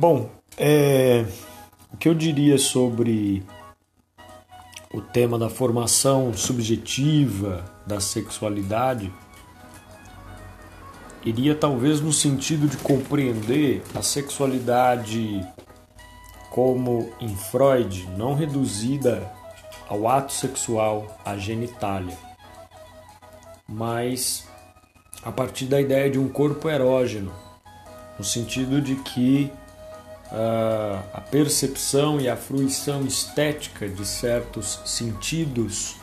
Bom, é, o que eu diria sobre o tema da formação subjetiva da sexualidade iria talvez no sentido de compreender a sexualidade como em Freud não reduzida ao ato sexual, à genitália, mas a partir da ideia de um corpo erógeno, no sentido de que a percepção e a fruição estética de certos sentidos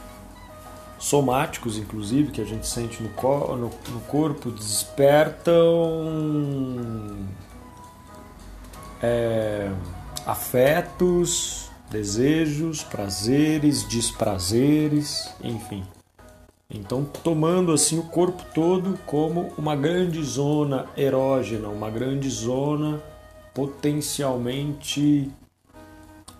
somáticos, inclusive, que a gente sente no, no, no corpo, despertam é, afetos, desejos, prazeres, desprazeres, enfim. Então, tomando assim o corpo todo como uma grande zona erógena, uma grande zona potencialmente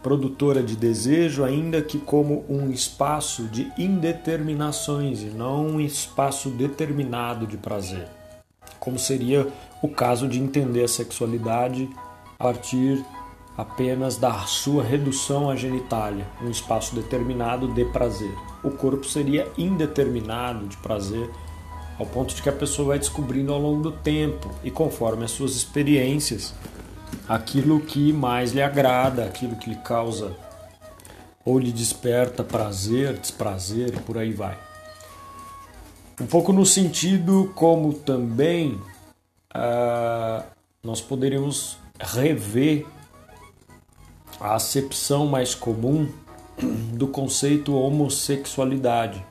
produtora de desejo, ainda que como um espaço de indeterminações e não um espaço determinado de prazer. Como seria o caso de entender a sexualidade a partir apenas da sua redução à genitália, um espaço determinado de prazer. O corpo seria indeterminado de prazer, ao ponto de que a pessoa vai descobrindo ao longo do tempo e conforme as suas experiências aquilo que mais lhe agrada, aquilo que lhe causa ou lhe desperta prazer, desprazer e por aí vai. Um pouco no sentido como também uh, nós poderíamos rever a acepção mais comum do conceito homossexualidade.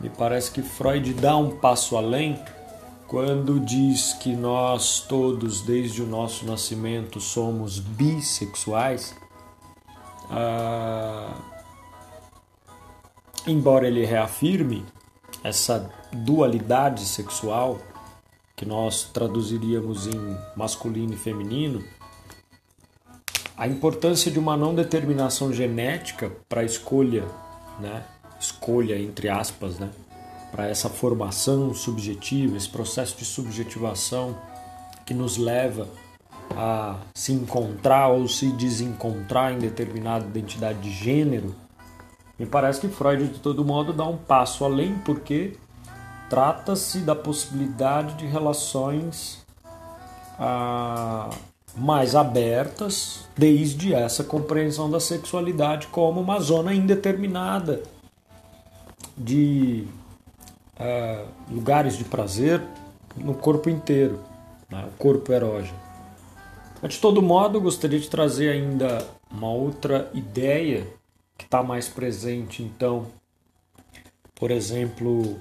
Me parece que Freud dá um passo além quando diz que nós todos, desde o nosso nascimento, somos bissexuais, ah, embora ele reafirme essa dualidade sexual, que nós traduziríamos em masculino e feminino, a importância de uma não determinação genética para a escolha, né? escolha entre aspas, né? Para essa formação subjetiva, esse processo de subjetivação que nos leva a se encontrar ou se desencontrar em determinada identidade de gênero, me parece que Freud, de todo modo, dá um passo além, porque trata-se da possibilidade de relações ah, mais abertas, desde essa compreensão da sexualidade como uma zona indeterminada de lugares de prazer no corpo inteiro, né? o corpo erógeno. Mas, de todo modo, gostaria de trazer ainda uma outra ideia que está mais presente, então, por exemplo,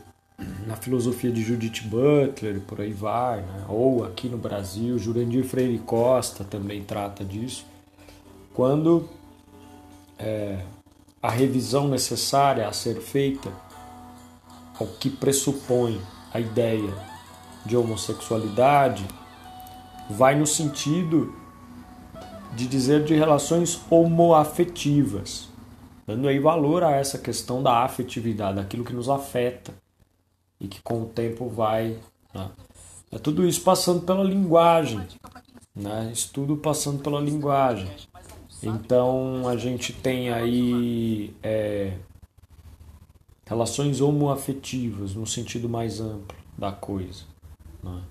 na filosofia de Judith Butler, por aí vai, né? ou aqui no Brasil, Jurandir Freire Costa também trata disso, quando é, a revisão necessária a ser feita ao que pressupõe a ideia de homossexualidade vai no sentido de dizer de relações homoafetivas, dando aí valor a essa questão da afetividade, daquilo que nos afeta e que com o tempo vai. Né? É tudo isso passando pela linguagem, né? Isso tudo passando pela linguagem. Então a gente tem aí é, relações homoafetivas no sentido mais amplo da coisa. Né?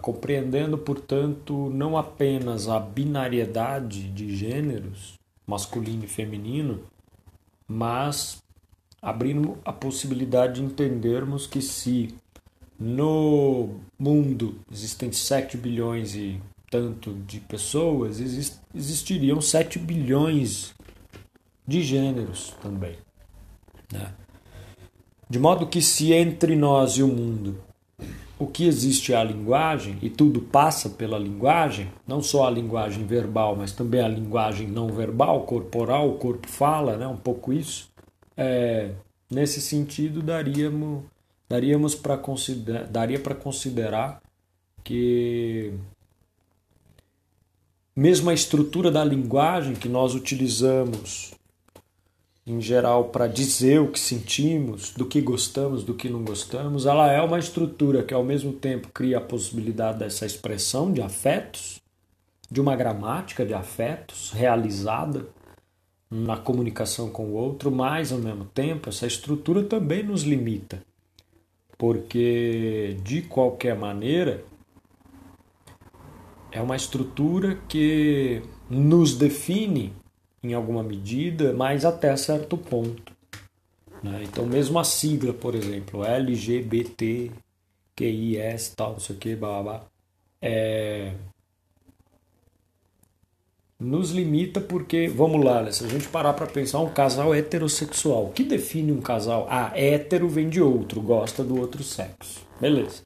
Compreendendo, portanto, não apenas a binariedade de gêneros, masculino e feminino, mas abrindo a possibilidade de entendermos que se no mundo existem 7 bilhões e tanto de pessoas, existiriam 7 bilhões de gêneros também. Né? De modo que, se entre nós e o mundo o que existe é a linguagem e tudo passa pela linguagem, não só a linguagem verbal, mas também a linguagem não verbal, corporal, o corpo fala, né? um pouco isso. É, nesse sentido, daríamos, daríamos daria para considerar que mesmo a estrutura da linguagem que nós utilizamos em geral, para dizer o que sentimos, do que gostamos, do que não gostamos, ela é uma estrutura que ao mesmo tempo cria a possibilidade dessa expressão de afetos, de uma gramática de afetos realizada na comunicação com o outro, mas ao mesmo tempo essa estrutura também nos limita, porque de qualquer maneira é uma estrutura que nos define em alguma medida, mas até certo ponto. Né? Então, mesmo a sigla, por exemplo, LGBT, QIS, tal, não sei o que, blá é, nos limita porque, vamos lá, né? se a gente parar para pensar, um casal heterossexual, o que define um casal? Ah, hétero vem de outro, gosta do outro sexo. Beleza.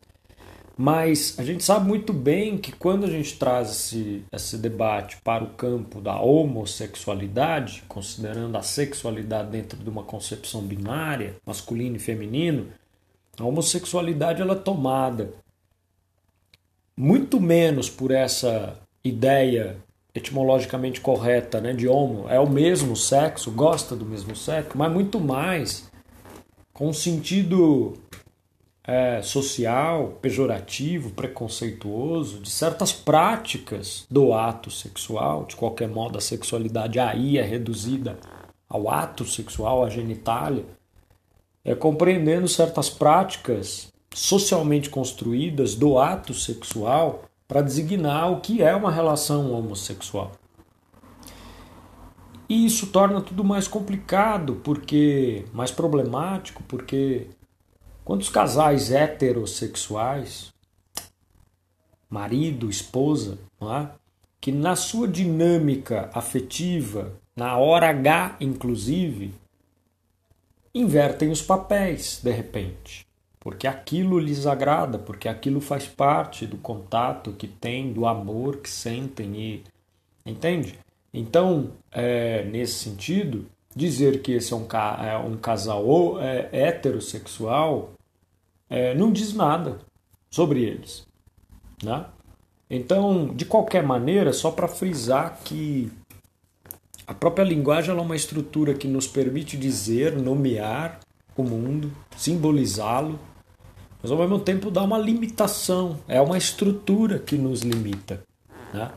Mas a gente sabe muito bem que quando a gente traz esse, esse debate para o campo da homossexualidade, considerando a sexualidade dentro de uma concepção binária, masculino e feminino, a homossexualidade ela é tomada muito menos por essa ideia etimologicamente correta, né, de homo, é o mesmo sexo, gosta do mesmo sexo, mas muito mais com sentido é, social, pejorativo, preconceituoso, de certas práticas do ato sexual. De qualquer modo, a sexualidade aí é reduzida ao ato sexual, à genitália, é compreendendo certas práticas socialmente construídas do ato sexual para designar o que é uma relação homossexual. E isso torna tudo mais complicado, porque mais problemático, porque quantos casais heterossexuais, marido, esposa, é? que na sua dinâmica afetiva, na hora H inclusive, invertem os papéis de repente porque aquilo lhes agrada, porque aquilo faz parte do contato que tem, do amor que sentem e entende? Então, é, nesse sentido, dizer que esse é um, é um casal é, heterossexual é, não diz nada sobre eles, né? Então, de qualquer maneira, só para frisar que a própria linguagem é uma estrutura que nos permite dizer, nomear o mundo, simbolizá-lo mas ao mesmo tempo dá uma limitação, é uma estrutura que nos limita. Né?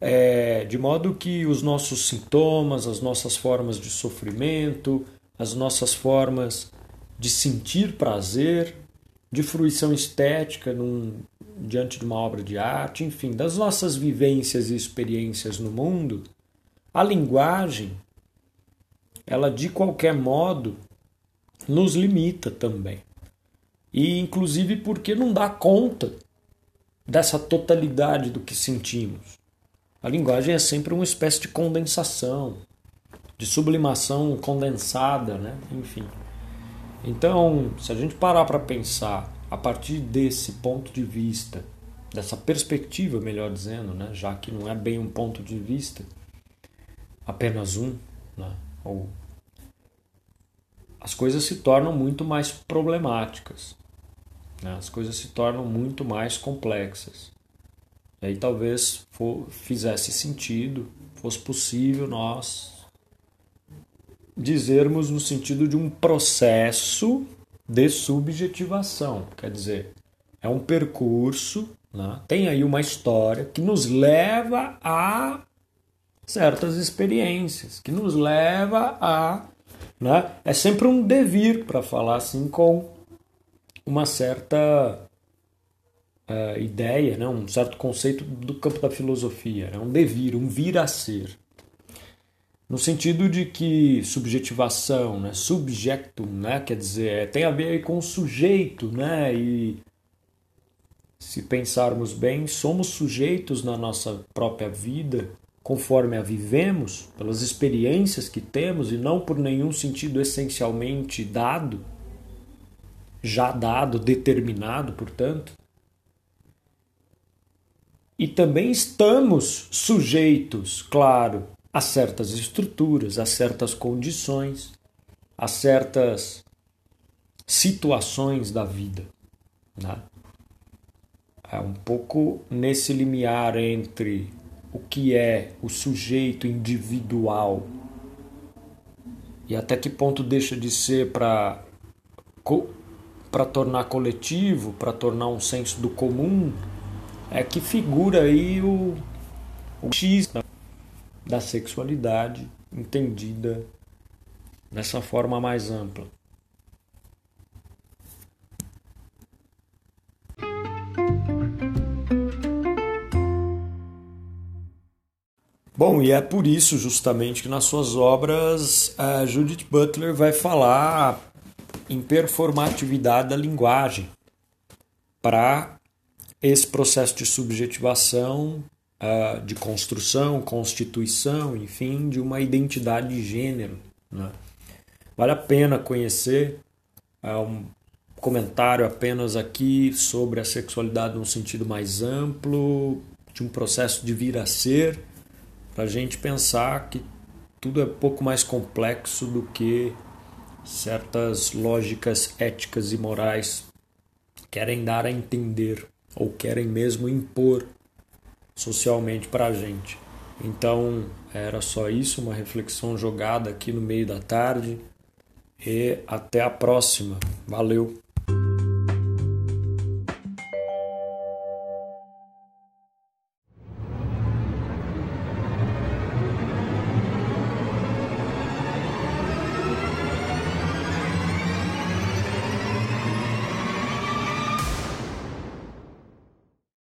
É, de modo que os nossos sintomas, as nossas formas de sofrimento, as nossas formas de sentir prazer, de fruição estética num, diante de uma obra de arte, enfim, das nossas vivências e experiências no mundo, a linguagem, ela de qualquer modo nos limita também e inclusive porque não dá conta dessa totalidade do que sentimos. A linguagem é sempre uma espécie de condensação, de sublimação condensada, né? enfim. Então, se a gente parar para pensar a partir desse ponto de vista, dessa perspectiva, melhor dizendo, né? já que não é bem um ponto de vista, apenas um, né? ou as coisas se tornam muito mais problemáticas. Né? As coisas se tornam muito mais complexas. E aí talvez for, fizesse sentido, fosse possível nós dizermos no sentido de um processo de subjetivação. Quer dizer, é um percurso, né? tem aí uma história que nos leva a certas experiências, que nos leva a. Né? É sempre um devir, para falar assim com uma certa uh, ideia, né? um certo conceito do campo da filosofia, é um devir, um vir a ser. No sentido de que subjetivação, né? subjectum, né? quer dizer, tem a ver com o sujeito, né? e se pensarmos bem, somos sujeitos na nossa própria vida conforme a vivemos, pelas experiências que temos e não por nenhum sentido essencialmente dado já dado, determinado, portanto. E também estamos sujeitos, claro, a certas estruturas, a certas condições, a certas situações da vida. Né? É um pouco nesse limiar entre o que é o sujeito individual e até que ponto deixa de ser para para tornar coletivo, para tornar um senso do comum, é que figura aí o, o X da sexualidade entendida dessa forma mais ampla. Bom, e é por isso justamente que nas suas obras a Judith Butler vai falar em performatividade da linguagem para esse processo de subjetivação, de construção, constituição, enfim, de uma identidade de gênero. Né? Vale a pena conhecer um comentário apenas aqui sobre a sexualidade num sentido mais amplo, de um processo de vir a ser para a gente pensar que tudo é pouco mais complexo do que certas lógicas éticas e morais querem dar a entender ou querem mesmo impor socialmente para a gente. Então era só isso, uma reflexão jogada aqui no meio da tarde e até a próxima. Valeu!